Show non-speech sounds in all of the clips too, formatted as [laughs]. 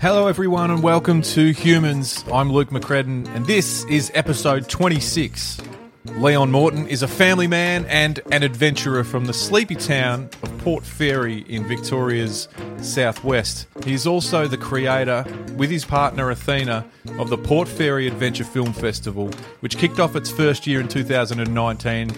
Hello, everyone, and welcome to Humans. I'm Luke McCredden, and this is episode 26. Leon Morton is a family man and an adventurer from the sleepy town of Port Fairy in Victoria's southwest. He's also the creator, with his partner Athena, of the Port Fairy Adventure Film Festival, which kicked off its first year in 2019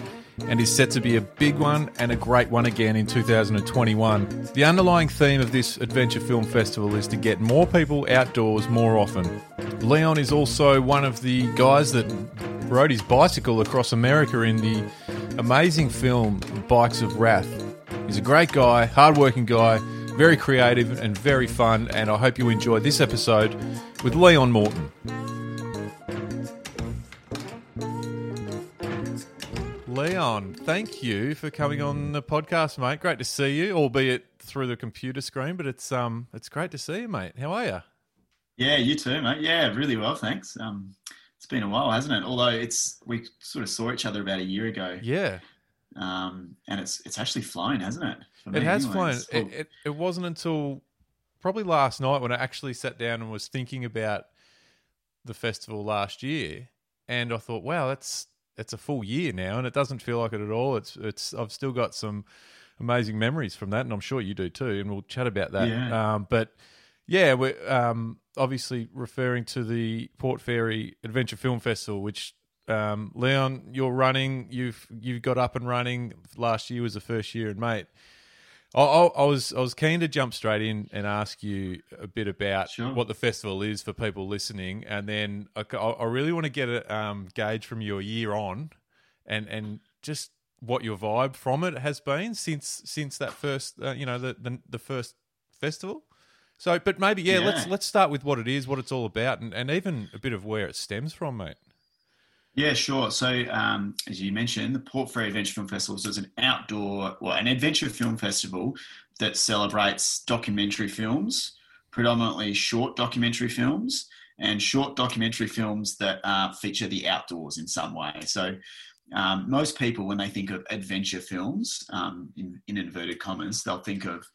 and is set to be a big one and a great one again in 2021. The underlying theme of this adventure film festival is to get more people outdoors more often. Leon is also one of the guys that rode his bicycle across America in the amazing film Bikes of Wrath. He's a great guy, hardworking guy, very creative and very fun, and I hope you enjoy this episode with Leon Morton. Leon, thank you for coming on the podcast, mate. Great to see you, albeit through the computer screen, but it's um it's great to see you, mate. How are you? Yeah, you too, mate. Yeah, really well, thanks. Um, it's been a while, hasn't it? Although it's we sort of saw each other about a year ago. Yeah. Um, and it's it's actually flown, hasn't it? For It me has anyway. flown. It, it, it wasn't until probably last night when I actually sat down and was thinking about the festival last year, and I thought, wow, that's it's a full year now, and it doesn't feel like it at all. It's it's I've still got some amazing memories from that, and I'm sure you do too, and we'll chat about that. Yeah. Um, but yeah, we're um, obviously referring to the Port Fairy Adventure Film Festival, which um, Leon, you're running. You've you've got up and running. Last year was the first year, and mate, I, I, I was I was keen to jump straight in and ask you a bit about Sure. what the festival is for people listening, and then I, I really want to get a um, gauge from you a year on, and and just what your vibe from it has been since since that first uh, you know the, the the first festival. So, but maybe yeah, let's let's start with what it is, what it's all about, and, and even a bit of where it stems from, mate. Yeah, sure. So, um, as you mentioned, the Port Fairy Adventure Film Festival is an outdoor, well, an adventure film festival that celebrates documentary films, predominantly short documentary films, and short documentary films that uh, feature the outdoors in some way. So, um, most people, when they think of adventure films, um, in, in inverted commas, they'll think of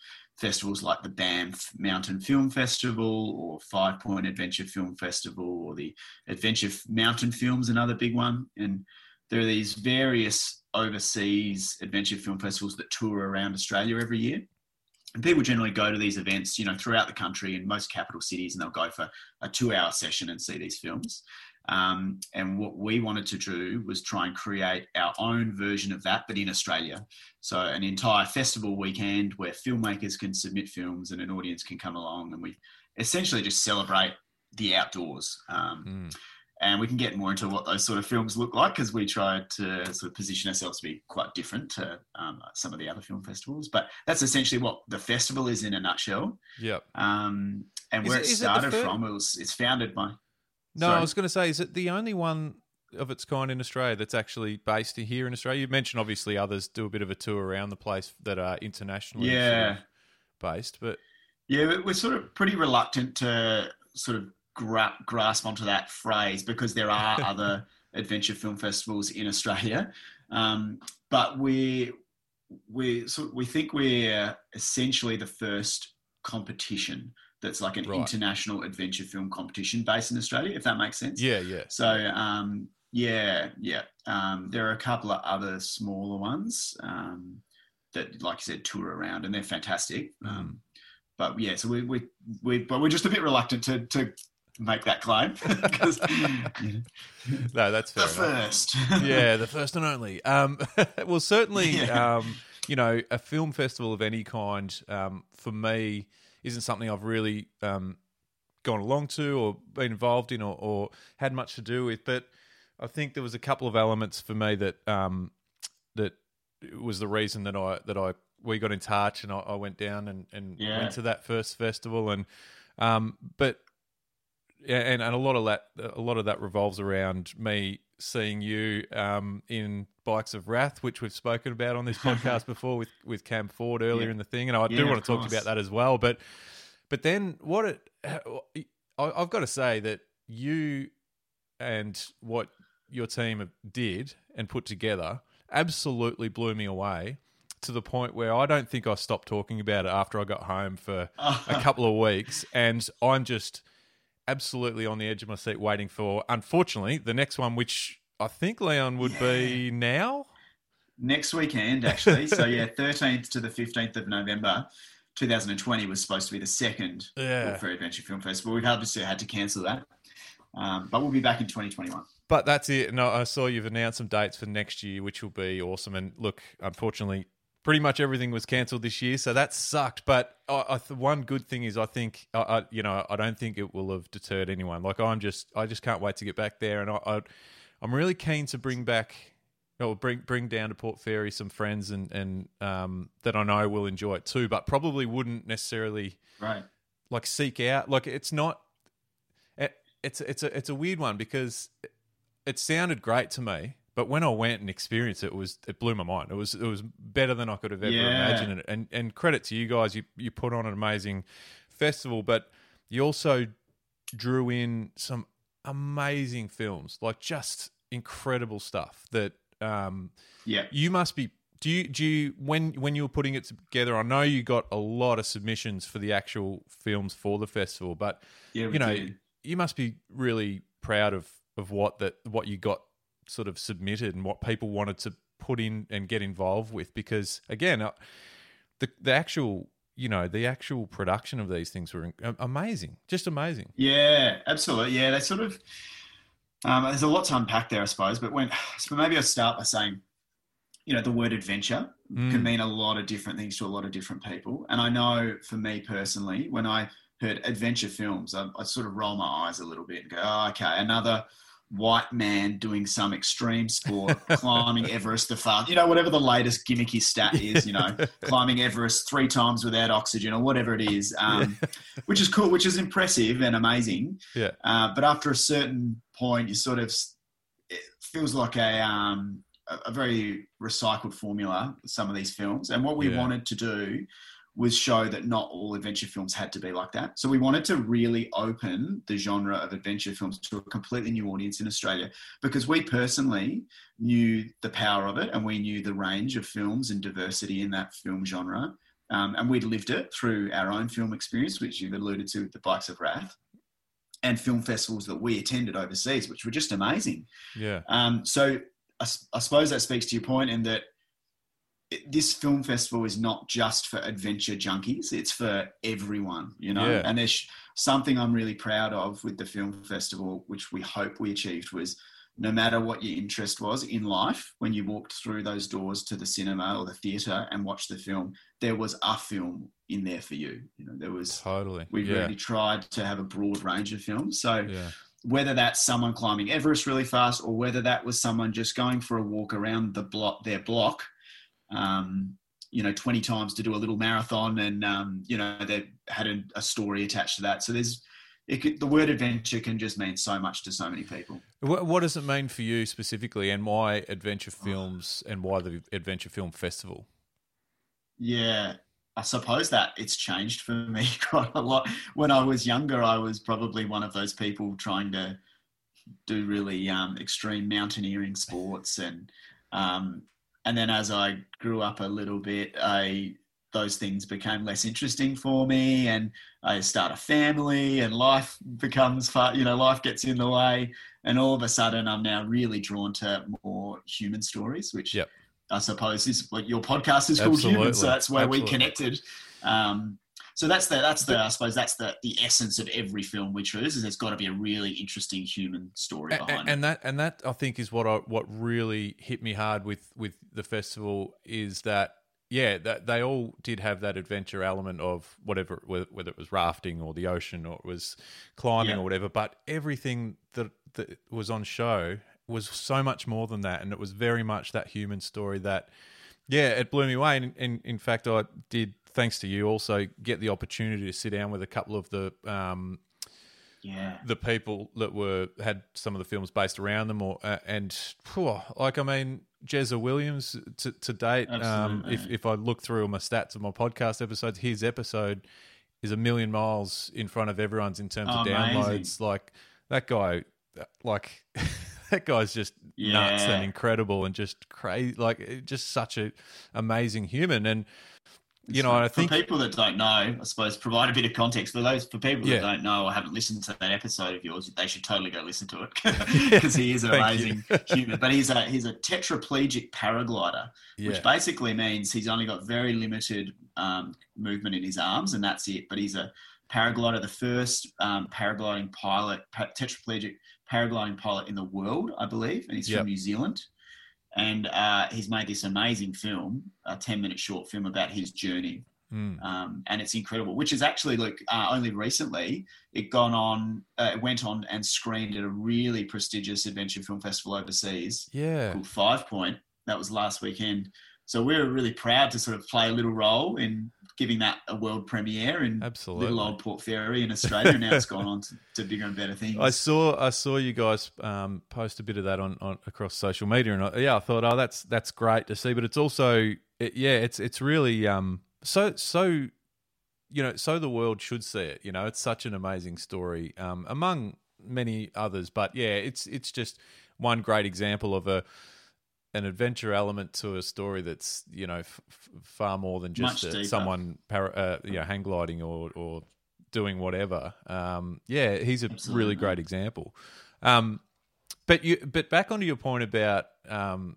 festivals like the Banff Mountain Film Festival or Five Point Adventure Film Festival or the Adventure Mountain Films, another big one. And there are these various overseas adventure film festivals that tour around Australia every year. And people generally go to these events, you know, throughout the country in most capital cities, and they'll go for a two-hour session and see these films. Um, and what we wanted to do was try and create our own version of that, but in Australia. So an entire festival weekend where filmmakers can submit films and an audience can come along, and we essentially just celebrate the outdoors. Um, Mm. and we can get more into what those sort of films look like because we tried to sort of position ourselves to be quite different to um, some of the other film festivals. But that's essentially what the festival is in a nutshell. Yep. Um, and where it- it, it started fir- from, it was it's founded by. No, I was going to say, is it the only one of its kind in Australia that's actually based here in Australia? You mentioned obviously others do a bit of a tour around the place that are internationally Yeah. based, but Yeah, we- we're sort of pretty reluctant to sort of gra- grasp onto that phrase because there are [laughs] other adventure film festivals in Australia, um, but we we so we think we're essentially the first competition that's like an Right. international adventure film competition based in Australia, if that makes sense. yeah, yeah. So um, yeah, yeah. Um, there are a couple of other smaller ones um, that, like you said, tour around, and they're fantastic. Mm. Um, but yeah, so we we we but we're just a bit reluctant to to make that claim [laughs] because [laughs] No, that's fair the enough. first. yeah, the first and only. Um, [laughs] well, certainly, Yeah. um, you know, a film festival of any kind um, for me isn't something I've really um, gone along to or been involved in or, or had much to do with. But I think there was a couple of elements for me that um, that was the reason that I that I we got in touch and I, I went down and, and Yeah. went to that first festival and um, but and, and a lot of that a lot of that revolves around me seeing you um, in Bikes of Wrath, which we've spoken about on this [laughs] podcast before with with Cam Ford earlier Yeah. in the thing, and I do Yeah, want to talk course. about that as well. But But then what it, I- I've got to say that you and what your team did and put together absolutely blew me away to the point where I don't think I stopped talking about it after I got home for [laughs] a couple of weeks. And I'm just absolutely on the edge of my seat waiting for, unfortunately, the next one, which I think Leon would be now. Next weekend, actually. so [laughs] yeah, 13th to the 15th of November. 2020 was supposed to be the second Yeah. for Adventure Film Festival. We've obviously had to cancel that, um, but we'll be back in 2021. But that's it. No, I saw you've announced some dates for next year, which will be awesome. And look, unfortunately, pretty much everything was cancelled this year, so that sucked. But I, I, the one good thing is, I think, I, you know, I don't think it will have deterred anyone. Like I'm just, I just can't wait to get back there, and I, I'm really keen to bring back, or bring bring down to Port Fairy some friends and and um, that I know will enjoy it too, but probably wouldn't necessarily Right. like seek out like it's not it, it's it's a it's a weird one because it, it sounded great to me but when I went and experienced it, it was it blew my mind it was it was better than I could have ever Yeah. imagined it and and credit to you guys you you put on an amazing festival but you also drew in some amazing films like just incredible stuff that um Yeah. you must be. Do you do you when when you were putting it together? I know you got a lot of submissions for the actual films for the festival, but Yeah. You know did. you must be really proud of of what that what you got sort of submitted and what people wanted to put in and get involved with. Because again, uh, the the actual you know the actual production of these things were amazing, just amazing. Yeah, absolutely. Yeah, they sort of. Um, there's a lot to unpack there, I suppose. But when, so maybe I'll start by saying, you know, the word adventure Mm. can mean a lot of different things to a lot of different people. And I know for me personally, when I heard adventure films, I, I sort of roll my eyes a little bit and go, oh, okay, another white man doing some extreme sport, climbing Everest the fast, you know, whatever the latest gimmicky stat [laughs] is, you know, climbing Everest three times without oxygen or whatever it is, um, which is cool, which is impressive and amazing. Yeah. Uh, but after a certain point, you sort of it feels like a um, a, a very recycled formula. Some of these films, and what we Yeah. wanted to do was show that not all adventure films had to be like that. So we wanted to really open the genre of adventure films to a completely new audience in Australia because we personally knew the power of it and we knew the range of films and diversity in that film genre. Um, and we'd lived it through our own film experience, which you've alluded to with the Bikes of Wrath, and film festivals that we attended overseas, which were just amazing. Yeah, Um, so I, I suppose that speaks to your point in that this film festival is not just for adventure junkies; it's for everyone, you know. Yeah. And there's something I'm really proud of with the film festival, which we hope we achieved, was no matter what your interest was in life, when you walked through those doors to the cinema or the theatre and watched the film, there was a film in there for you. You know, there was. totally. We yeah, really tried to have a broad range of films. So yeah, whether that's someone climbing Everest really fast or whether that was someone just going for a walk around the block, their block, um, you know, 20 times to do a little marathon and, um, you know, they had a, a story attached to that. So there's, it could, the word adventure can just mean so much to so many people. What, what does it mean for you specifically, and why adventure films, and why the Adventure Film Festival? Yeah, I suppose that it's changed for me [laughs] quite a lot. When I was younger, I was probably one of those people trying to do really um, extreme mountaineering sports, and um, and then as I grew up a little bit, I those things became less interesting for me, and I start a family, and life becomes far, you know, life gets in the way, and all of a sudden, I'm now really drawn to more human stories, which Yep. I suppose is what your podcast is called Absolutely. Human, so that's where we connected. Um, so that's the that's the I suppose that's the the essence of every film we choose is there's got to be a really interesting human story behind a- it. and that and that I think is what I, what really hit me hard with with the festival is that yeah that they all did have that adventure element of whatever whether, whether it was rafting or the ocean or it was climbing Yeah. or whatever but everything that that was on show was so much more than that and it was very much that human story that yeah it blew me away and, and in fact I did thanks to you also get the opportunity to sit down with a couple of the um, Yeah. the people that were had some of the films based around them, or uh, and phew, like I mean, Jezza Williams to, to date. Um, if if I look through all my stats of my podcast episodes, his episode is a million miles in front of everyone's in terms of Oh, downloads. amazing. Like that guy, like [laughs] that guy's just nuts and incredible and just crazy. Like just such a amazing human. And you know, I for people that don't know, I suppose provide a bit of context for those for people Yeah. that don't know or haven't listened to that episode of yours. They should totally go listen to it [laughs] because he is an [laughs] amazing human. But he's a he's a tetraplegic paraglider, yeah, which basically means he's only got very limited um, movement in his arms, and that's it. But he's a paraglider, the first um, paragliding pilot, pa- tetraplegic paragliding pilot in the world, I believe, and he's Yep. from New Zealand. And uh, he's made this amazing film, a ten-minute short film about his journey Mm. um, and it's incredible. Which is actually like uh, only recently it gone on, uh, it went on and screened at a really prestigious adventure film festival overseas yeah, called Five Point. That was last weekend. So we're really proud to sort of play a little role in giving that a world premiere in absolutely. little old Port Fairy in Australia. and now it's gone on to, to bigger and better things. I saw I saw you guys um, post a bit of that on, on across social media, and I, yeah, I thought, oh, that's that's great to see. But it's also, it, yeah, it's it's really um, so so, you know, so the world should see it. You know, it's such an amazing story um, among many others. But yeah, it's it's just one great example of a an adventure element to a story that's you know f- f- far more than just a, someone para, uh, you know hang gliding or or doing whatever. Um, yeah, he's a Absolutely. really great example. Um, but you but back onto your point about um,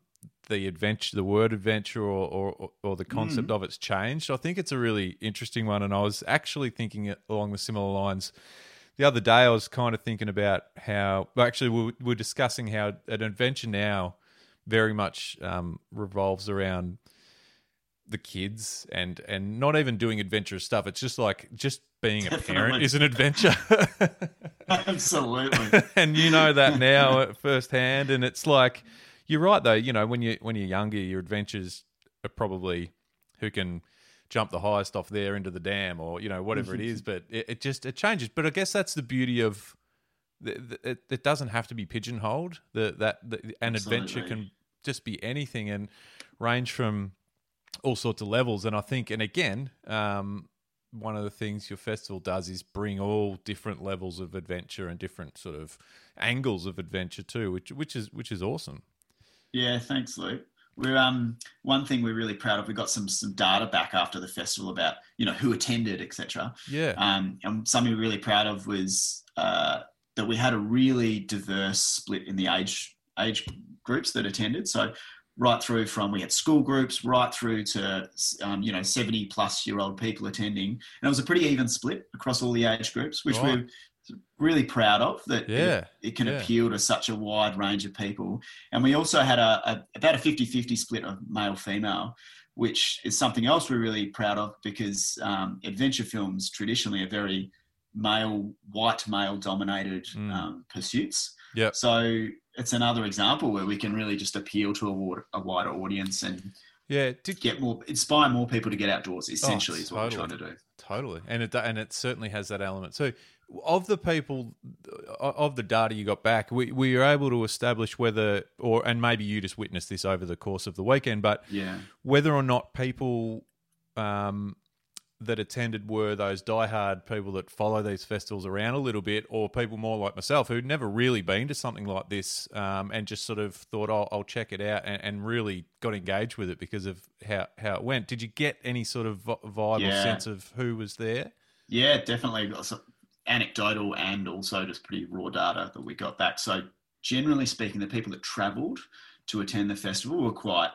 the adventure, the word adventure, or or, or the concept of it's changed. I think it's a really interesting one, and I was actually thinking along the similar lines. The other day, I was kind of thinking about how. Well, actually, we were discussing how an adventure now very much um, revolves around the kids and and not even doing adventurous stuff. It's just like just being a [laughs] parent is an adventure. [laughs] [laughs] Absolutely. and you know that now firsthand. And it's like you're right though. You know when you when you're younger, your adventures are probably who can jump the highest off there into the dam or you know whatever it is. But it, it just it changes. But I guess that's the beauty of. It, it doesn't have to be pigeonholed. The, that the, an adventure can just be anything and range from all sorts of levels. And I think, and again, um, one of the things your festival does is bring all different levels of adventure and different sort of angles of adventure too, which which is which is awesome. Yeah, thanks, Luke. We're um one thing we're really proud of. We got some some data back after the festival about you know who attended, etc. Yeah, Um, and something we're really proud of was uh, that we had a really diverse split in the age age groups that attended. So right through from we had school groups right through to um, you know 70 plus year old people attending and it was a pretty even split across all the age groups which Right. we're really proud of that Yeah, it, it can yeah. appeal to such a wide range of people and we also had a, a about a 50-50 split of male female which is something else we're really proud of because um, adventure films traditionally are very male white male dominated Mm. um, pursuits Yeah. so it's another example where we can really just appeal to a, a wider audience and yeah. Did get more, inspire more people to get outdoors. Essentially, is what we're totally. trying to do. Totally, and it and it certainly has that element. So, of the people, of the data you got back, we we were able to establish whether, or and maybe you just witnessed this over the course of the weekend, but Yeah, whether or not people um, that attended were those diehard people that follow these festivals around a little bit, or people more like myself who'd never really been to something like this um, and just sort of thought, oh, I'll check it out and, and really got engaged with it because of how, how it went. Did you get any sort of vi- vibe or sense of who was there? yeah, definitely. Anecdotal and also just pretty raw data that we got back. So, generally speaking, the people that travelled to attend the festival were quite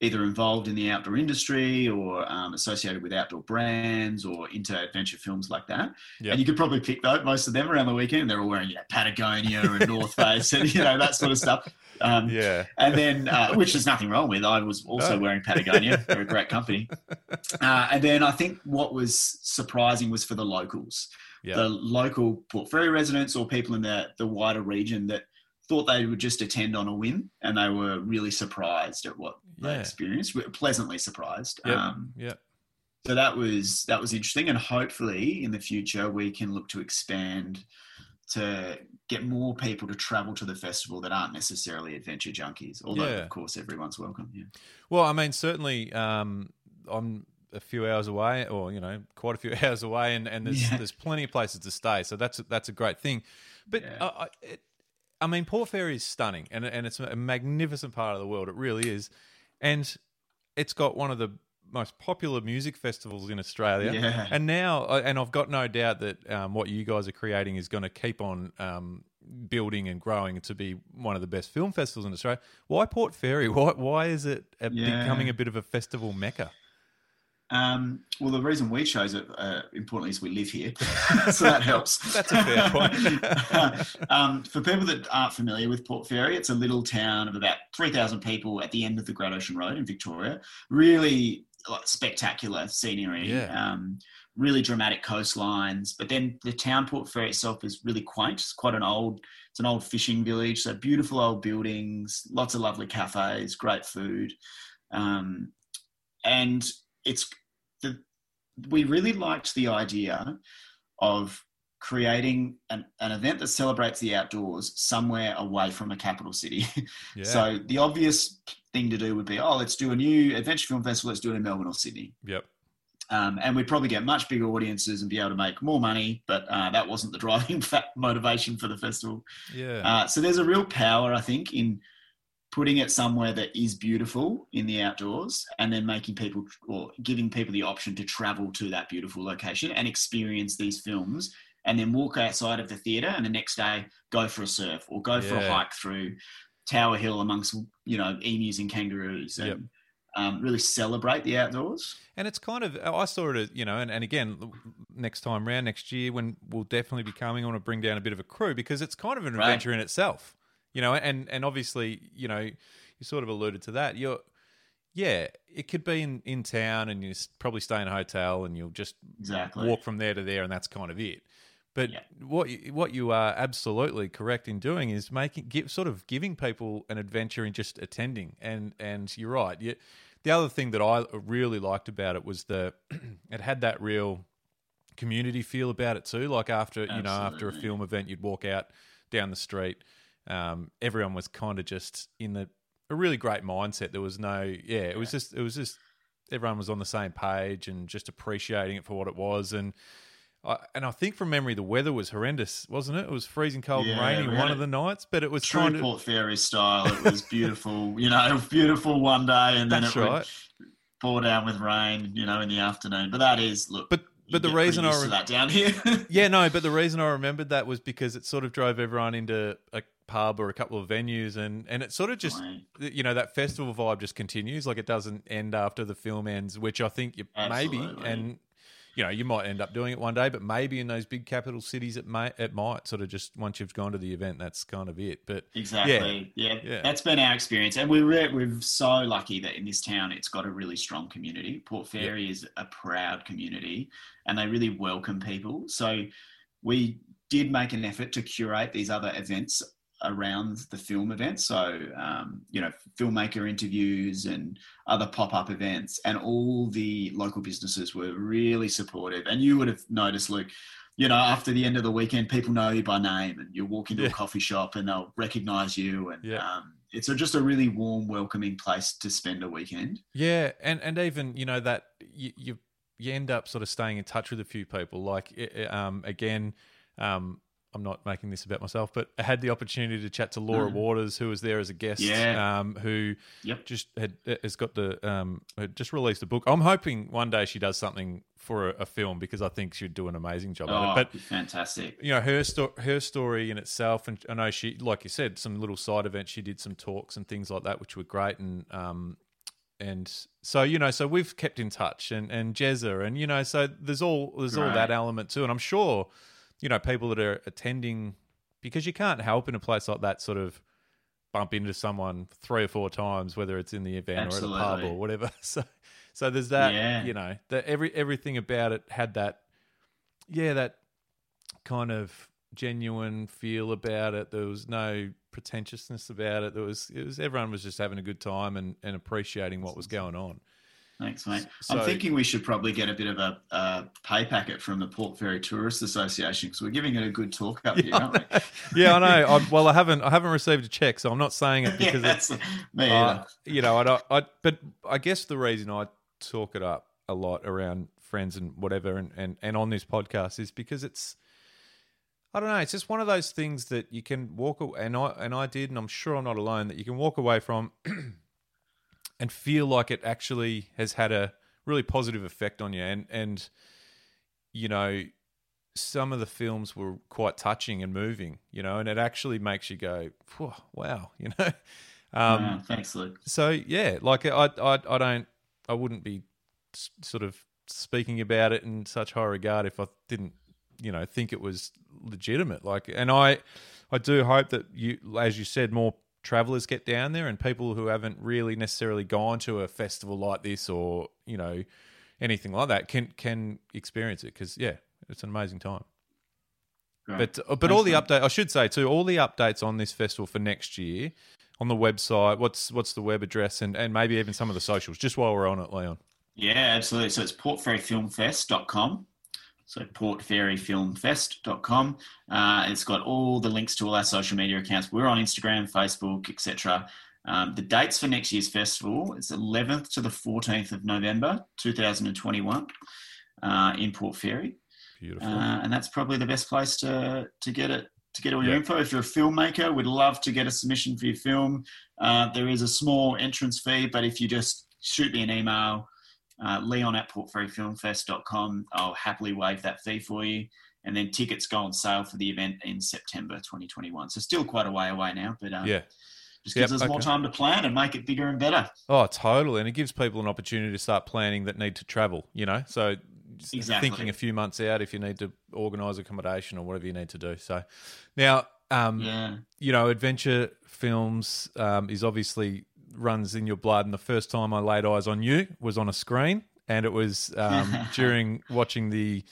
either involved in the outdoor industry or um, associated with outdoor brands or into adventure films like that. Yep. And you could probably pick those, most of them around the weekend. They're all wearing you know, Patagonia and [laughs] North Face and you know that sort of stuff. Um, Yeah. and then uh, which there's nothing wrong with. I was also No. wearing Patagonia. [laughs] They're a great company. Uh, and then I think what was surprising was for the locals, Yeah. the local Port Fairy residents or people in the the wider region that thought they would just attend on a whim, and they were really surprised at what they experienced. Were Pleasantly surprised. Yep. Um, Yeah. so that was that was interesting, and hopefully in the future we can look to expand to get more people to travel to the festival that aren't necessarily adventure junkies. Although Yeah. of course everyone's welcome. Yeah. Well, I mean, certainly, um, I'm a few hours away, or you know, quite a few [laughs] hours away, and, and there's Yeah. there's plenty of places to stay. So that's a, that's a great thing. But Yeah. uh, I- it, I mean, Port Fairy is stunning, and and it's a magnificent part of the world. It really is, and it's got one of the most popular music festivals in Australia. Yeah. And now, uh, and I've got no doubt that um, what you guys are creating is going to keep on um, building and growing to be one of the best film festivals in Australia. Why Port Fairy? Why why is it a, Yeah. becoming a bit of a festival mecca? Um, well, the reason we chose it, uh, importantly, is we live here, [laughs] so that helps. That's a fair point. [laughs] um, for people that aren't familiar with Port Fairy, it's a little town of about 3,000 people at the end of the Great Ocean Road in Victoria. Really like, spectacular scenery, Yeah. um, really dramatic coastlines. But then the town Port Fairy itself is really quaint. It's quite an old, it's an old fishing village. So beautiful old buildings, lots of lovely cafes, great food, um, and it's the we really liked the idea of creating an, an event that celebrates the outdoors somewhere away from a capital city. [laughs] Yeah. So the obvious thing to do would be, oh, let's do a new adventure film festival. Let's do it in Melbourne or Sydney. yep. Um, and we'd probably get much bigger audiences and be able to make more money, but uh, that wasn't the [laughs] driving motivation for the festival. Yeah. Uh, so there's a real power, I think, in putting it somewhere that is beautiful in the outdoors and then making people or giving people the option to travel to that beautiful location and experience these films and then walk outside of the theatre and the next day go for a surf or go for a hike through Tower Hill amongst, you know, emus and kangaroos and Yep. um, really celebrate the outdoors. And it's kind of, I saw it as, you know, and, and again, next time round, next year, when we'll definitely be coming, I want to bring down a bit of a crew because it's kind of an Right. adventure in itself, you know, and, and obviously, you know, you sort of alluded to that. You're, yeah, it could be in, in town and you probably stay in a hotel and you'll just Exactly. walk from there to there and that's kind of it. But Yeah. what you, what you are absolutely correct in doing is making give, sort of giving people an adventure in just attending. And and you're right. You, the other thing that I really liked about it was the [clears throat] it had that real community feel about it too. Like after you know after a film event, you'd walk out down the street. Um, everyone was kind of just in the a really great mindset. There was no yeah. It was just it was just everyone was on the same page and just appreciating it for what it was and. I, and I think from memory, the weather was horrendous, wasn't it? It was freezing cold and rainy one of the nights, but it was True kind of Port Fairy style. It was beautiful, [laughs] you know, beautiful one day, and then it right. would pour down with rain, you know, in the afternoon. But that is look. But but the reason I re- that down here. [laughs] Yeah, no, but the reason I remembered that was because it sort of drove everyone into a pub or a couple of venues, and and it sort of just Right. you know that festival vibe just continues, like it doesn't end after the film ends, which I think you maybe and. You know, you might end up doing it one day, but maybe in those big capital cities, it may it might sort of just once you've gone to the event, that's kind of it. But Exactly. Yeah. Yeah. yeah. That's been our experience. And we're, we're so lucky that in this town it's got a really strong community. Port Fairy is a proud community and they really welcome people. So we did make an effort to curate these other events around the film event. So, um, you know, filmmaker interviews and other pop up events. And all the local businesses were really supportive. And you would have noticed, Luke, you know, after the end of the weekend, people know you by name, and you walk into Yeah. a coffee shop and they'll recognize you. And Yeah. um, it's a, just a really warm, welcoming place to spend a weekend. Yeah, and and even you know that you you, you end up sort of staying in touch with a few people. Like um, again, um, I'm not making this about myself, but I had the opportunity to chat to Laura Mm. Waters, who was there as a guest. Yeah. Um, who Yep. just had has got the um just released a book. I'm hoping one day she does something for a, a film because I think she'd do an amazing job Oh, at it. But fantastic. you know her sto- her story in itself, and I know she, like you said, some little side events. She did some talks and things like that, which were great. And um, and so you know, so we've kept in touch, and and Jezza, and you know, so there's all there's all that element too. And I'm sure, you know, people that are attending because you can't help in a place like that, sort of bump into someone three or four times, whether it's in the event or at a pub or whatever. [laughs] So so there's that. Yeah. You know, that every everything about it had that. Yeah, that kind of genuine feel about it. There was no pretentiousness about it. There was it was everyone was just having a good time and, and appreciating what was going on. Thanks, mate. So- I'm thinking we should probably get a bit of a, pay packet from the Port Fairy Tourist Association because we're giving it a good talk up here, aren't we? [laughs] yeah, I know. I, well, I haven't I haven't received a check, so I'm not saying it yeah, because [laughs] it's that's me uh, you know I don't. I but I guess the reason I talk it up a lot around friends and whatever, and, and, and on this podcast is because it's I don't know. It's just one of those things that you can walk away, and I and I did, and I'm sure I'm not alone. That you can walk away from [clears throat] and feel like it actually has had a really positive effect on you, and and you know, some of the films were quite touching and moving, you know, and it actually makes you go, wow, [laughs] you know. Um, yeah, thanks, Luke. So yeah, like I, I, I don't, I wouldn't be sort of speaking about it in such high regard if I didn't you know think it was legitimate. Like, and I I do hope that you, as you said, more travelers get down there and people who haven't really necessarily gone to a festival like this or you know anything like that can can experience it because yeah, it's an amazing time. Great. But uh, but all the update I should say too, all the updates on this festival for next year on the website. What's what's the web address and, and maybe even some of the socials, just while we're on it, Leon. Yeah, absolutely. So it's portfairyfilmfest.com. So portfairyfilmfest.com. Uh, it's got all the links to all our social media accounts. We're on Instagram, Facebook, etc. Um, the dates for next year's festival is 11th to the 14th of November 2021 uh, in Port Fairy. Beautiful. Uh, and that's probably the best place to to get it to get all your yep. info. If you're a filmmaker, we'd love to get a submission for your film. Uh, there is a small entrance fee, but if you just shoot me an email uh, leon at portfairyfilmfest.com. I'll happily waive that fee for you. And then tickets go on sale for the event in September 2021. So still quite a way away now, but um, yeah. Just gives yep, us okay. more time to plan and make it bigger and better. Oh, totally. And it gives people an opportunity to start planning that need to travel, you know? So exactly. thinking a few months out if you need to organise accommodation or whatever you need to do. So now, um, yeah. you know, adventure films um, is obviously runs in your blood. And the first time I laid eyes on you was on a screen, and it was um, [laughs] during watching the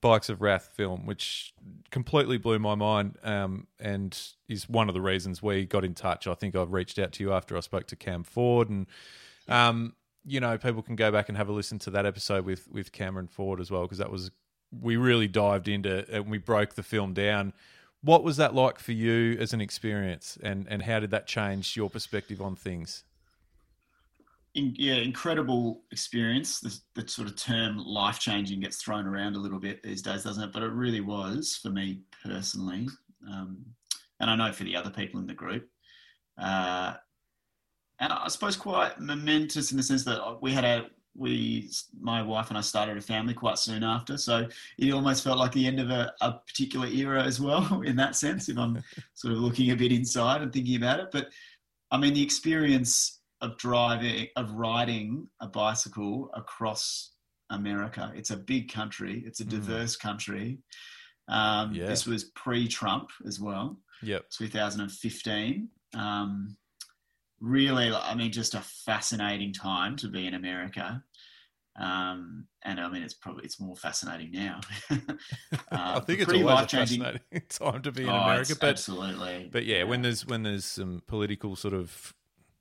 Bikes of Wrath film, which completely blew my mind um, and is one of the reasons we got in touch. I think I reached out to you after I spoke to Cam Ford, and um, you know people can go back and have a listen to that episode with with Cameron Ford as well because that was we really dived into and we broke the film down what was that like for you as an experience, and and how did that change your perspective on things? In, yeah, incredible experience. The, the sort of term life changing gets thrown around a little bit these days, doesn't it? But it really was for me personally, um, and I know for the other people in the group. Uh, and I suppose quite momentous in the sense that we had a we, my wife and I started a family quite soon after. So it almost felt like the end of a, a particular era as well, [laughs] in that sense, if I'm [laughs] sort of looking a bit inside and thinking about it. But I mean, the experience of driving, of riding a bicycle across America, it's a big country, it's a hmm. diverse mm. country. Um, yeah. This was pre Trump as well. Yep. 2015. Um, really, I mean, just a fascinating time to be in America. Um, and I mean, it's probably it's more fascinating now. [laughs] I think it's always a fascinating [laughs] time to be in oh, America, but absolutely. But yeah, yeah, when there's when there's some political sort of,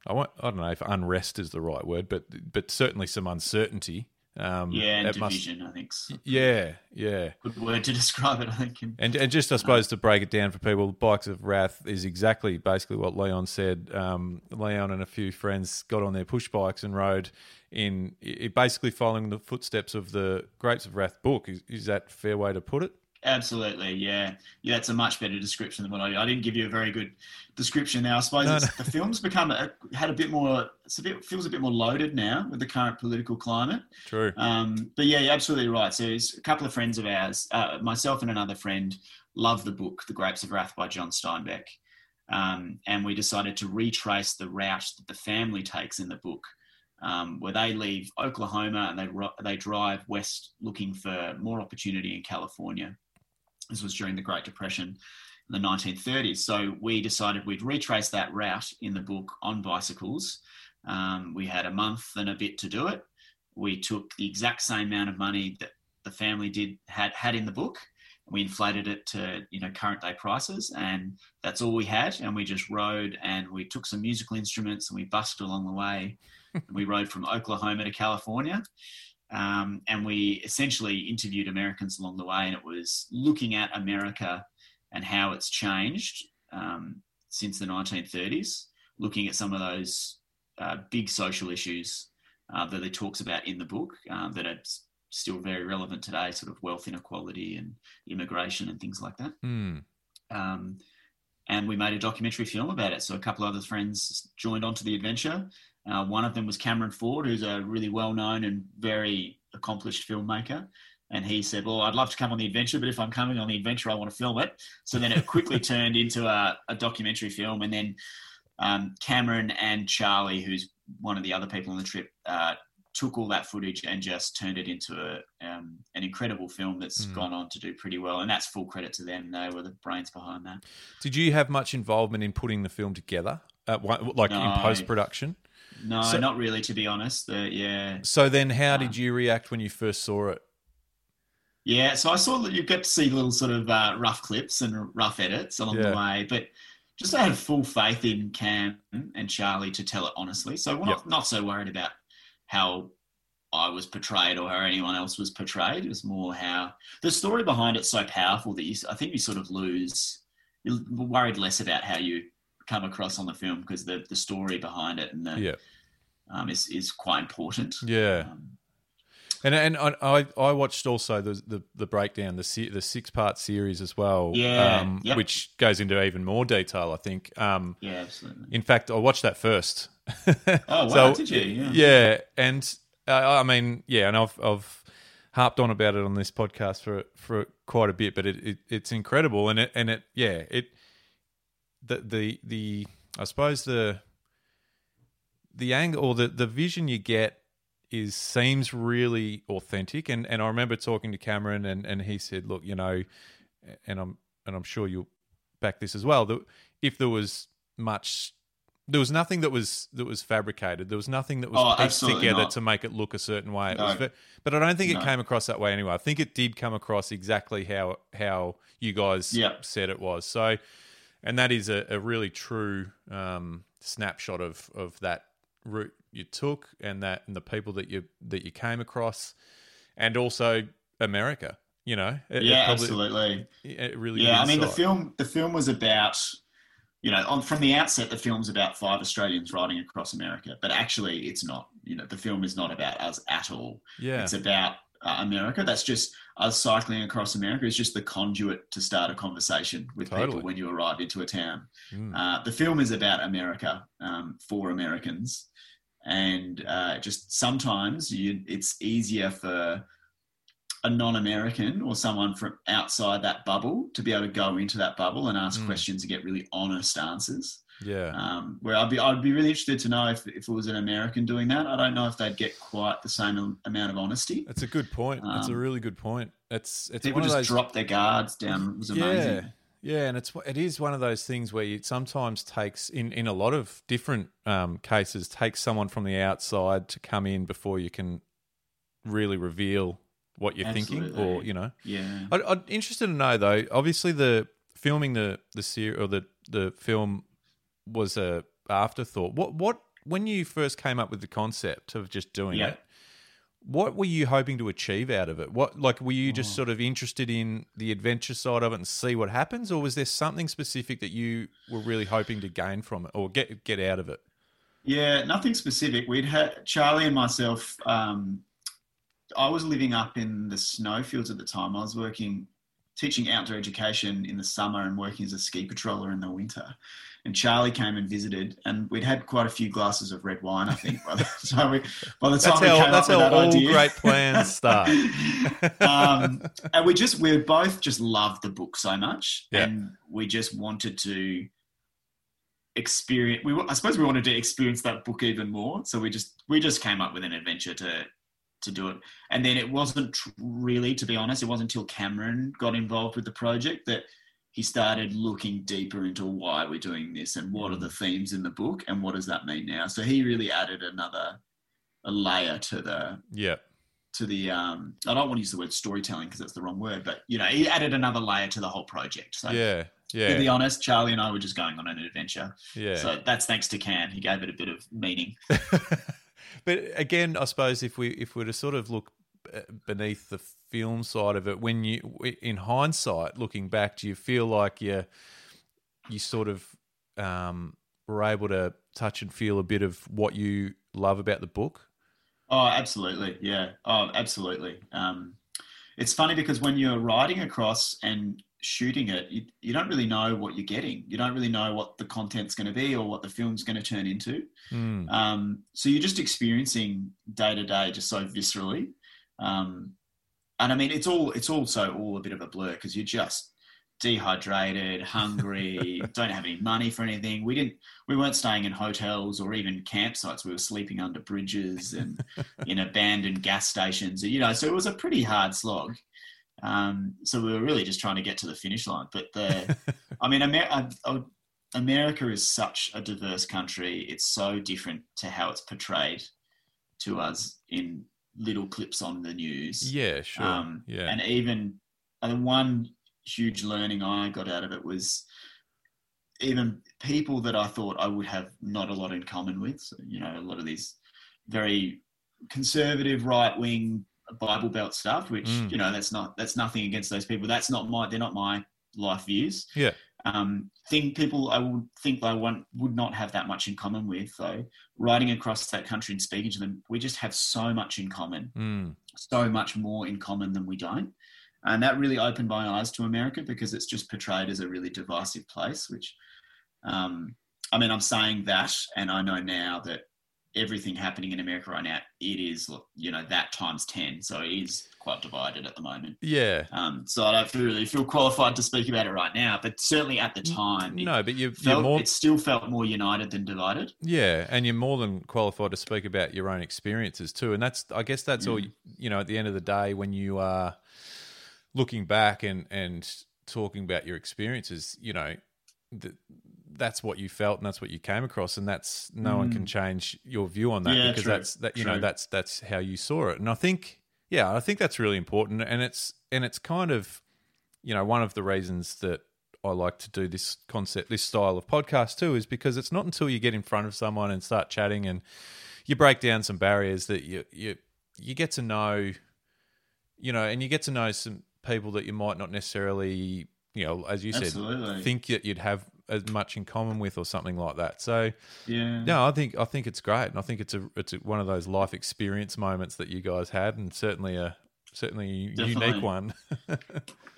I I don't know if unrest is the right word, but but certainly some uncertainty. Um, yeah, and division, must, I think. So. Yeah, yeah. Good word to [laughs] describe it, I think. And and just I suppose to break it down for people, Bikes of Wrath is exactly basically what Leon said. Um, Leon and a few friends got on their push bikes and rode in, basically following the footsteps of the Grapes of Wrath book. Is, is that fair way to put it? Absolutely, yeah, yeah. It's a much better description than what I. Did. I didn't give you a very good description Now, I suppose no, no. the film's become a, had a bit more. It's a bit feels a bit more loaded now with the current political climate. True. Um, but yeah, you're absolutely right. So a couple of friends of ours, uh, myself and another friend, love the book The Grapes of Wrath by John Steinbeck, um, and we decided to retrace the route that the family takes in the book. Um, where they leave Oklahoma and they they drive west looking for more opportunity in California. This was during the Great Depression in the 1930s. So we decided we'd retrace that route in the book on bicycles. Um, we had a month and a bit to do it. We took the exact same amount of money that the family did had had in the book. We inflated it to you know current day prices, and that's all we had. And we just rode, and we took some musical instruments, and we busked along the way. And [laughs] we rode from Oklahoma to California. Um, and we essentially interviewed Americans along the way, and it was looking at America and how it's changed um, since the 1930s, looking at some of those uh, big social issues uh, that he talks about in the book um, that are still very relevant today, sort of wealth inequality and immigration and things like that. Mm. Um, and we made a documentary film about it. So a couple of other friends joined onto the adventure. Uh, one of them was Cameron Ford, who's a really well-known and very accomplished filmmaker. And he said, "Well, I'd love to come on the adventure, but if I'm coming on the adventure, I want to film it." So then it quickly [laughs] turned into a, a, documentary film. And then um, Cameron and Charlie, who's one of the other people on the trip, uh, took all that footage and just turned it into a, um, an incredible film that's mm. gone on to do pretty well. And that's full credit to them. They were the brains behind that. Did you have much involvement in putting the film together, uh, like no, in post production? No, so, not really, to be honest. Yeah. So then, how did you react when you first saw it? Yeah, so I saw that you get to see little sort of uh, rough clips and rough edits along yeah. the way, but just I had full faith in Cam and Charlie to tell it honestly. So we're yep. not, not so worried about how I was portrayed or how anyone else was portrayed. It was more how the story behind it's so powerful that you, I think you sort of lose. You're worried less about how you come across on the film because the the story behind it and the yeah. um, is is quite important. Yeah. Um, and and I I watched also the the, the breakdown the the six part series as well. Yeah, um, yep. which goes into even more detail. I think. Um, yeah, absolutely. In fact, I watched that first. oh wow! [laughs] so, did you? Yeah. yeah and uh, I mean, yeah, and I've I've harped on about it on this podcast for for quite a bit, but it, it it's incredible, and it and it yeah it the the the I suppose the the angle or the the vision you get is seems really authentic. And and I remember talking to Cameron, and and he said, look, you know, and I'm and I'm sure you'll back this as well. That if there was much there was nothing that was that was fabricated. There was nothing that was oh, pieced together not. to make it look a certain way. No. Was, but I don't think no. it came across that way anyway. I think it did come across exactly how how you guys said it was. So, and that is a, a really true um, snapshot of of that route you took and that and the people that you that you came across and also America you know? It, yeah it probably, absolutely. It really yeah I mean the film the film was about you know on from the outset the film's about five Australians riding across America but actually it's not you know the film is not about us at all. Yeah. It's about uh, America. That's just us cycling across America is just the conduit to start a conversation with totally. people when you arrive into a town. Mm. Uh, the film is about America um, for Americans, and uh, just sometimes you, it's easier for a non-American or someone from outside that bubble to be able to go into that bubble and ask mm. questions and get really honest answers. Yeah. Um, where I'd be, I'd be really interested to know if, if it was an American doing that. I don't know if they'd get quite the same amount of honesty. That's a good point. That's um, a really good point. It's, it's people just those... drop their guards down. It was amazing. Yeah. Yeah, and it's it is one of those things where it sometimes takes in in a lot of different um, cases takes someone from the outside to come in before you can really reveal what you're Absolutely. thinking, or you know. Yeah, I, I'm interested to know though. Obviously, the filming the the series or the the film was a afterthought. What what when you first came up with the concept of just doing it, what were you hoping to achieve out of it? What like were you just oh. sort of interested in the adventure side of it and see what happens, or was there something specific that you were really hoping to gain from it or get get out of it? Yeah, nothing specific. We'd had Charlie and myself. Um, I was living up in the snowfields at the time. I was working, teaching outdoor education in the summer and working as a ski patroller in the winter and Charlie came and visited, and we'd had quite a few glasses of red wine, I think. By the [laughs] time we, by the time that's how, we came that's how that all idea. great [laughs] plans start. [laughs] um, and we just we both just loved the book so much, yeah. and we just wanted to experience. We I suppose we wanted to experience that book even more. So we just we just came up with an adventure to to do it. And then it wasn't really, to be honest, it wasn't until Cameron got involved with the project that he started looking deeper into why we're doing this and what are the themes in the book and what does that mean now. So he really added another a layer to the yeah to the um I don't want to use the word storytelling because that's the wrong word, but you know he added another layer to the whole project. So yeah, yeah. To be honest, Charlie and I were just going on an adventure. Yeah. So that's thanks to Cam. He gave it a bit of meaning. [laughs] but again, I suppose if we if we were to sort of look beneath the film side of it when you in hindsight looking back do you feel like you you sort of um, were able to touch and feel a bit of what you love about the book Oh, absolutely. Yeah. Oh, absolutely. Um, it's funny because when you're riding across and shooting it, you, you don't really know what you're getting. You don't really know what the content's going to be or what the film's going to turn into. Mm. Um, so you're just experiencing day to day just so viscerally. Um, and I mean, it's all it's also all a bit of a blur because you're just dehydrated, hungry, [laughs] don't have any money for anything. We didn't we weren't staying in hotels or even campsites. We were sleeping under bridges and [laughs] in abandoned gas stations. You know, so it was a pretty hard slog. Um, so we were really just trying to get to the finish line. But the, [laughs] I mean, Amer- I, I, America is such a diverse country. It's so different to how it's portrayed to us in little clips on the news. Yeah, sure. Um, yeah. And even and one huge learning I got out of it was even people that I thought I would have not a lot in common with. So, you know, a lot of these very conservative, right wing Bible Belt stuff, which Mm. you know that's not that's nothing against those people. That's not my they're not my life views. Yeah. Um, think people I would think I want would not have that much in common with though. Riding across that country and speaking to them, we just have so much in common, Mm. so much more in common than we don't. And that really opened my eyes to America because it's just portrayed as a really divisive place, which um, I mean, I'm saying that, and I know now that everything happening in America right now, it is, you know, that times 10. So it is quite divided at the moment. Yeah. Um, so I don't feel really feel qualified to speak about it right now, but certainly at the time, it, No, but you, you're felt, more it still felt more united than divided. Yeah, and you're more than qualified to speak about your own experiences too. And that's, I guess, that's all. Mm. You know, at the end of the day, when you are looking back and and talking about your experiences, you know, th- that's what you felt and that's what you came across, and that's no one can Mm. change your view on that Yeah, because true, that's that you know that's that's how you saw it. And I think, yeah, I think that's really important, and it's and it's kind of, you know, one of the reasons that I like to do this concept, this style of podcast too, is because it's not until you get in front of someone and start chatting and you break down some barriers that you you you get to know, you know, and you get to know some people that you might not necessarily, you know, as you said, Absolutely. think that you'd have as much in common with or something like that. So yeah. no, I think I think it's great, and I think it's a it's a, one of those life experience moments that you guys had, and certainly a certainly a unique one. [laughs]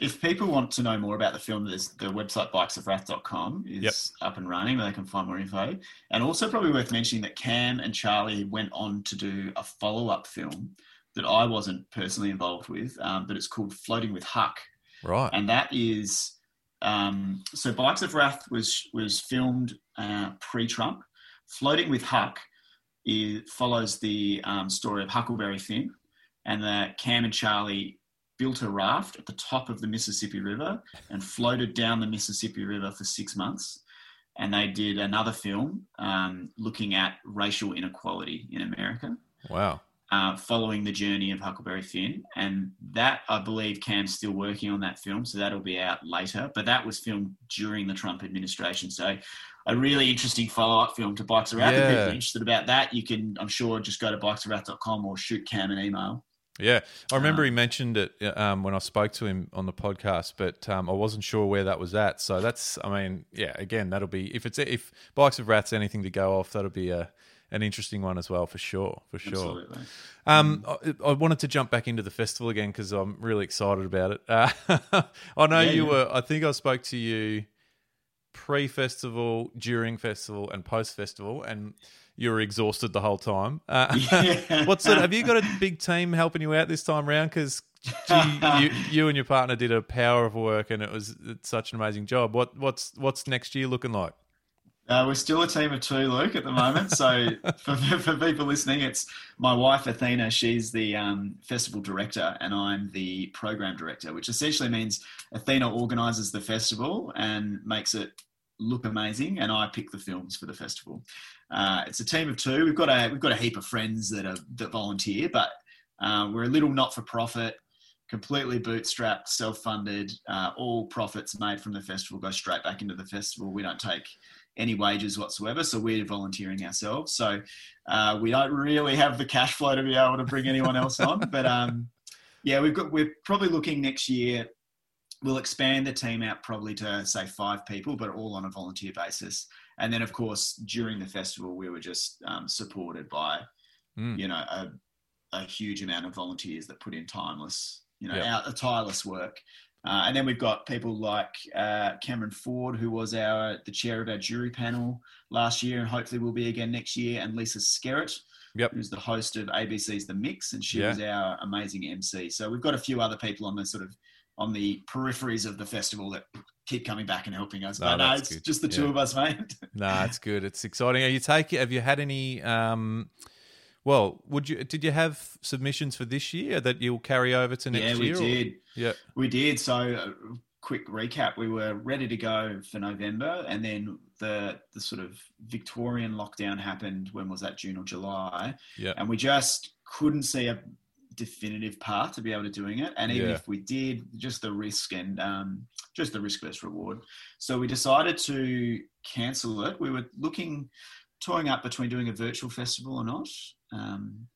If people want to know more about the film, there's the website bikesofwrath.com is Yep. up and running where they can find more info. And also probably worth mentioning that Cam and Charlie went on to do a follow-up film that I wasn't personally involved with, um, but it's called Floating with Huck. right. And that is um, so Bikes of Wrath was was filmed uh, pre-Trump. Floating with Huck follows the um, story of Huckleberry Finn, and that Cam and Charlie built a raft at the top of the Mississippi River and floated down the Mississippi River for six months. And they did another film um, looking at racial inequality in America wow. Uh, following the journey of Huckleberry Finn. And that, I believe, Cam's still working on that film, so that'll be out later. But that was filmed during the Trump administration. So a really interesting follow-up film to Bikes of Wrath. If you're interested about that, you can, I'm sure, just go to bikesofwrath.com or shoot Cam an email. Yeah, I remember Um, he mentioned it um, when I spoke to him on the podcast, but um, I wasn't sure where that was at. So that's, I mean, yeah, again, that'll be if it's if Bikes of Wrath's anything to go off, that'll be a an interesting one as well for sure, for sure. Absolutely. Um, I, I wanted to jump back into the festival again because I'm really excited about it. Uh, [laughs] I know Yeah, you yeah. were. I think I spoke to you pre-festival, during festival, and post-festival, and you were exhausted the whole time. Uh, Yeah. [laughs] What's it? Have you got a big team helping you out this time round? Because you, [laughs] you and your partner did a power of work, and it was it's such an amazing job. What what's what's next year looking like? Uh, we're still a team of two, Luke, at the moment. So [laughs] for, for people listening, it's my wife Athena. She's the um, festival director, and I'm the program director, which essentially means Athena organises the festival and makes it look amazing, and I pick the films for the festival. Uh, it's a team of two. We've got a we've got a heap of friends that are that volunteer, but uh, we're a little not for profit. Completely bootstrapped, self-funded. Uh, all profits made from the festival go straight back into the festival. We don't take any wages whatsoever. So we're volunteering ourselves. So uh, we don't really have the cash flow to be able to bring anyone else on. [laughs] But um, yeah, we've got we're probably looking next year. We'll expand the team out probably to say five people, but all on a volunteer basis. And then, of course, during the festival, we were just um, supported by Mm. you know a a huge amount of volunteers that put in timeless, you know, Yeah. out a tireless work. Uh, and then we've got people like uh, Cameron Ford, who was our the chair of our jury panel last year, and hopefully will be again next year, and Lisa Skerritt, Yep. who's the host of ABC's The Mix, and she Yeah. was our amazing MC. So we've got a few other people on the sort of on the peripheries of the festival that keep coming back and helping us. No, but no, it's good. just the two of us, mate. No, it's good. It's exciting. Are you taking? Have you had any? Um, well, would you? Did you have submissions for this year that you'll carry over to next year? yeah, we year? or- did. Yeah. We did. So, uh, quick recap: we were ready to go for November, and then the the sort of Victorian lockdown happened. When was that? June or July? Yeah. And we just couldn't see a definitive path to be able to doing it. And even Yeah. if we did, just the risk and um, just the risk versus reward. So we decided to cancel it. We were looking, toying up between doing a virtual festival or not. Um,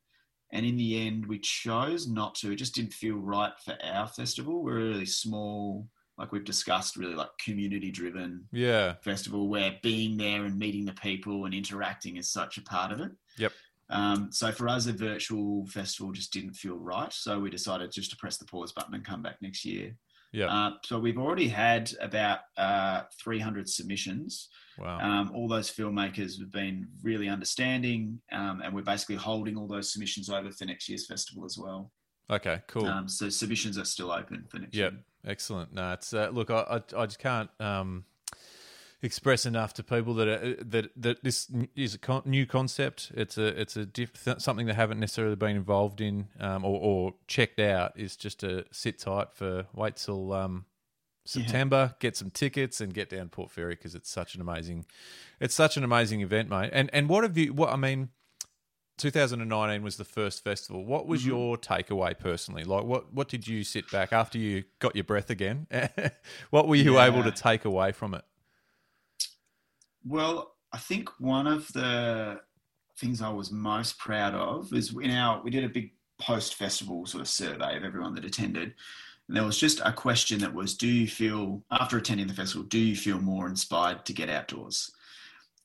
and in the end, we chose not to. It just didn't feel right for our festival. We're a really small, like we've discussed, really like community driven Yeah. festival where being there and meeting the people and interacting is such a part of it. Yep. Um, so for us, a virtual festival just didn't feel right. So we decided just to press the pause button and come back next year. Yeah. Uh, so we've already had about uh, 300 submissions. Wow. Um, all those filmmakers have been really understanding, um, and we're basically holding all those submissions over for next year's festival as well. okay. Cool. Um, so submissions are still open for next Yep. year. Excellent. No, it's uh, look. I, I I just can't um, express enough to people that uh, that that this is a con- new concept. It's a it's a diff- something they haven't necessarily been involved in um, or, or checked out. Is just to sit tight for wait till um, September, get some tickets, and get down Port Fairy because it's such an amazing, it's such an amazing event, mate. And and what have you? What I mean. 2019 was the first festival. What was Mhm. your takeaway personally? Like, what what did you sit back after you got your breath again? [laughs] what were you able to take away from it? Well, I think one of the things I was most proud of is in our we did a big post festival sort of survey of everyone that attended. And there was just a question that was do you feel after attending the festival do you feel more inspired to get outdoors?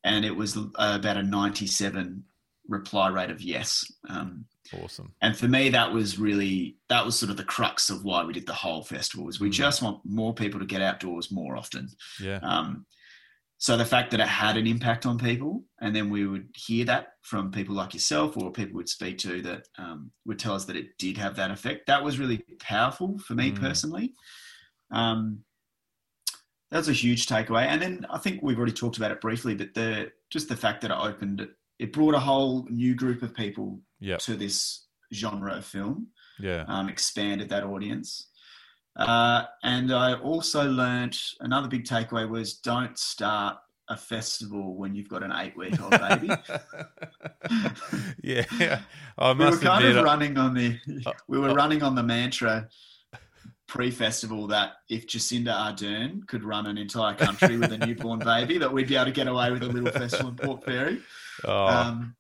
And it was uh, about a 97 reply rate of yes. Um, Awesome. and for me that was really that was sort of the crux of why we did the whole festival is we Mm. just want more people to get outdoors more often Yeah. um, so the fact that it had an impact on people, and then we would hear that from people like yourself or people would speak to that um, would tell us that it did have that effect. That was really powerful for me Mm. personally. Um, that was a huge takeaway. And then I think we've already talked about it briefly, but the just the fact that it opened, it brought a whole new group of people Yep. to this genre of film Yeah. um, expanded that audience. Uh, and I also learnt another big takeaway was don't start a festival when you've got an eight week old baby. [laughs] yeah. I we were kind of I- running on the we were running on the mantra pre-festival that if Jacinda Ardern could run an entire country with a newborn baby, that we'd be able to get away with a little festival in Port Fairy. [laughs] oh, Um,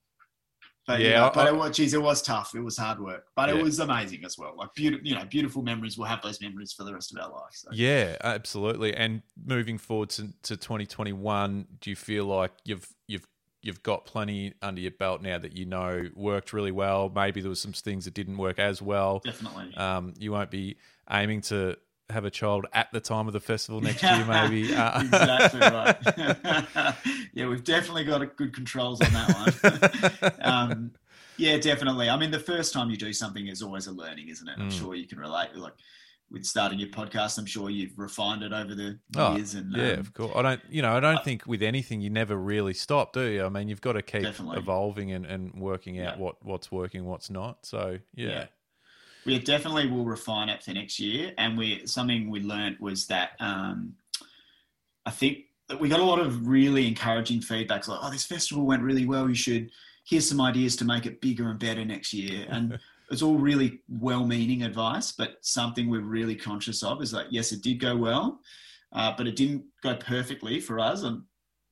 but Yeah, yeah, I- but it was, geez, it was tough. It was hard work, but Yeah. it was amazing as well. Like beautiful, you know, beautiful memories. We'll have those memories for the rest of our life. So. yeah, absolutely. And moving forward to, to 2021, do you feel like you've you've you've got plenty under your belt now that you know worked really well? Maybe there was some things that didn't work as well. Definitely. Um, you won't be aiming to have a child at the time of the festival next year, maybe. Uh, [laughs] exactly right. [laughs] yeah, we've definitely got a good controls on that one. [laughs] um, yeah, definitely. I mean, the first time you do something is always a learning, isn't it? I'm Mm. sure you can relate. Like with starting your podcast, I'm sure you've refined it over the Oh, years. And yeah, um, of course. I don't, you know, I don't think with anything you never really stop, do you? I mean, you've got to keep Definitely. evolving and, and working out Yeah. what what's working, what's not. So yeah, Yeah. We definitely will refine it for next year. And we something we learnt was that um, I think that we got a lot of really encouraging feedbacks like, oh, this festival went really well. You should here's some ideas to make it bigger and better next year. [laughs] And it's all really well-meaning advice, but something we're really conscious of is that yes, it did go well, uh, but it didn't go perfectly for us. And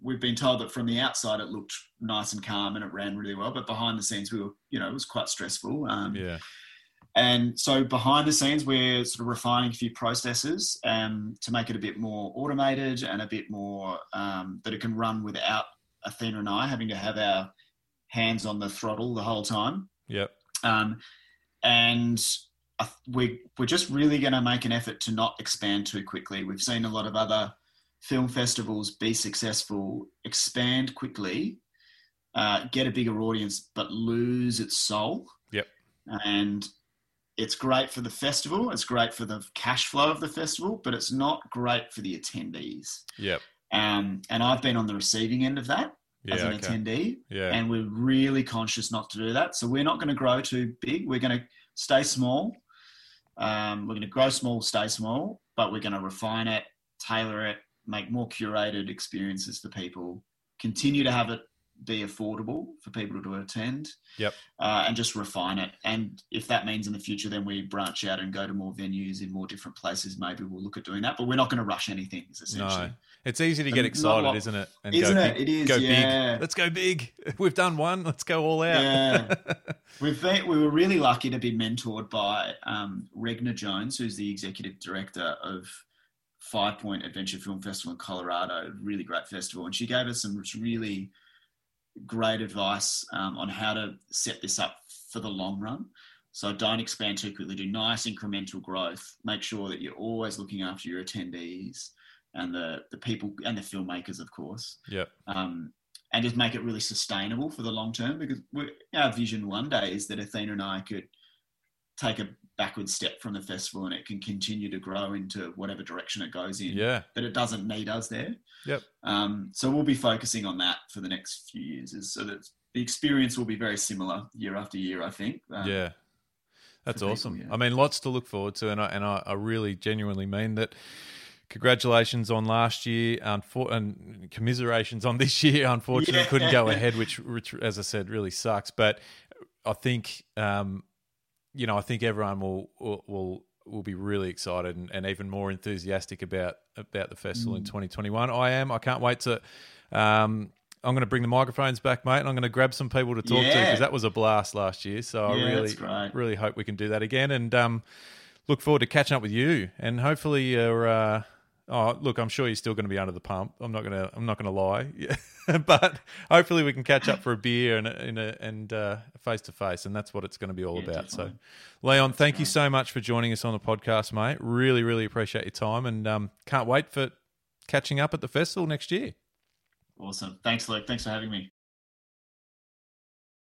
we've been told that from the outside it looked nice and calm and it ran really well, but behind the scenes we were, you know, it was quite stressful. Um, yeah, and so behind the scenes, we're sort of refining a few processes um, to make it a bit more automated and a bit more um, that it can run without Athena and I having to have our hands on the throttle the whole time. yep, Um, and we we're just really going to make an effort to not expand too quickly. We've seen a lot of other film festivals be successful, expand quickly, uh, get a bigger audience, but lose its soul. Yep. And it's great for the festival. It's great for the cash flow of the festival, but it's not great for the attendees. Yep. Um, and I've been on the receiving end of that Yeah. as an okay. attendee, Yeah. and we're really conscious not to do that. So we're not going to grow too big. We're going to stay small. Um, we're going to grow small, stay small, but we're going to refine it, tailor it, make more curated experiences for people. Continue to have it be affordable for people to attend. Yep. Uh, and just refine it. And if that means in the future, then we branch out and go to more venues in more different places. Maybe we'll look at doing that. But we're not going to rush anything. Essentially. No, it's easy to get excited, isn't it? And Isn't go it? Big, It is, Go yeah. big. Let's go big. [laughs] We've done one. Let's go all out. Yeah. [laughs] We've been, we were really lucky to be mentored by um, Regna Jones, who's the executive director of Five Point Adventure Film Festival in Colorado, really great festival, and she gave us some really great advice um, on how to set this up for the long run. So don't expand too quickly. Do nice incremental growth. Make sure that you're always looking after your attendees and the the people and the filmmakers, of course yep. um, and just make it really sustainable for the long term. Because our vision one day is that Athena and I could take a backward step from the festival and it can continue to grow into whatever direction it goes in. Yeah. But it doesn't need us there. Yep. Um, so we'll be focusing on that for the next few years, is so that the experience will be very similar year after year. I think. Um, yeah. That's for people, awesome. yeah. I mean, lots to look forward to, and I, and I, I really genuinely mean that. Congratulations on last year, unfor- and commiserations on this [laughs] year. Unfortunately, Yeah. couldn't go ahead, which, which, as I said, really sucks. But I think, um, you know, I think everyone will will will, will be really excited and, and even more enthusiastic about about the festival Mm. in 2021. I am. I can't wait to. Um, I'm going to bring the microphones back, mate, and I'm going to grab some people to talk to because that was a blast last year. So I really, really hope we can do that again, and um, look forward to catching up with you. And hopefully, you're, uh, oh, look, I'm sure you're still going to be under the pump. I'm not going to, I'm not going to lie, [laughs] but hopefully we can catch up for a beer and in a, and uh face to face, and that's what it's going to be all Yeah, about. So. Leon, thank you so much for joining us on the podcast, mate. Really, really appreciate your time, and um, can't wait for catching up at the festival next year. Awesome. Thanks, Luke. Thanks for having me.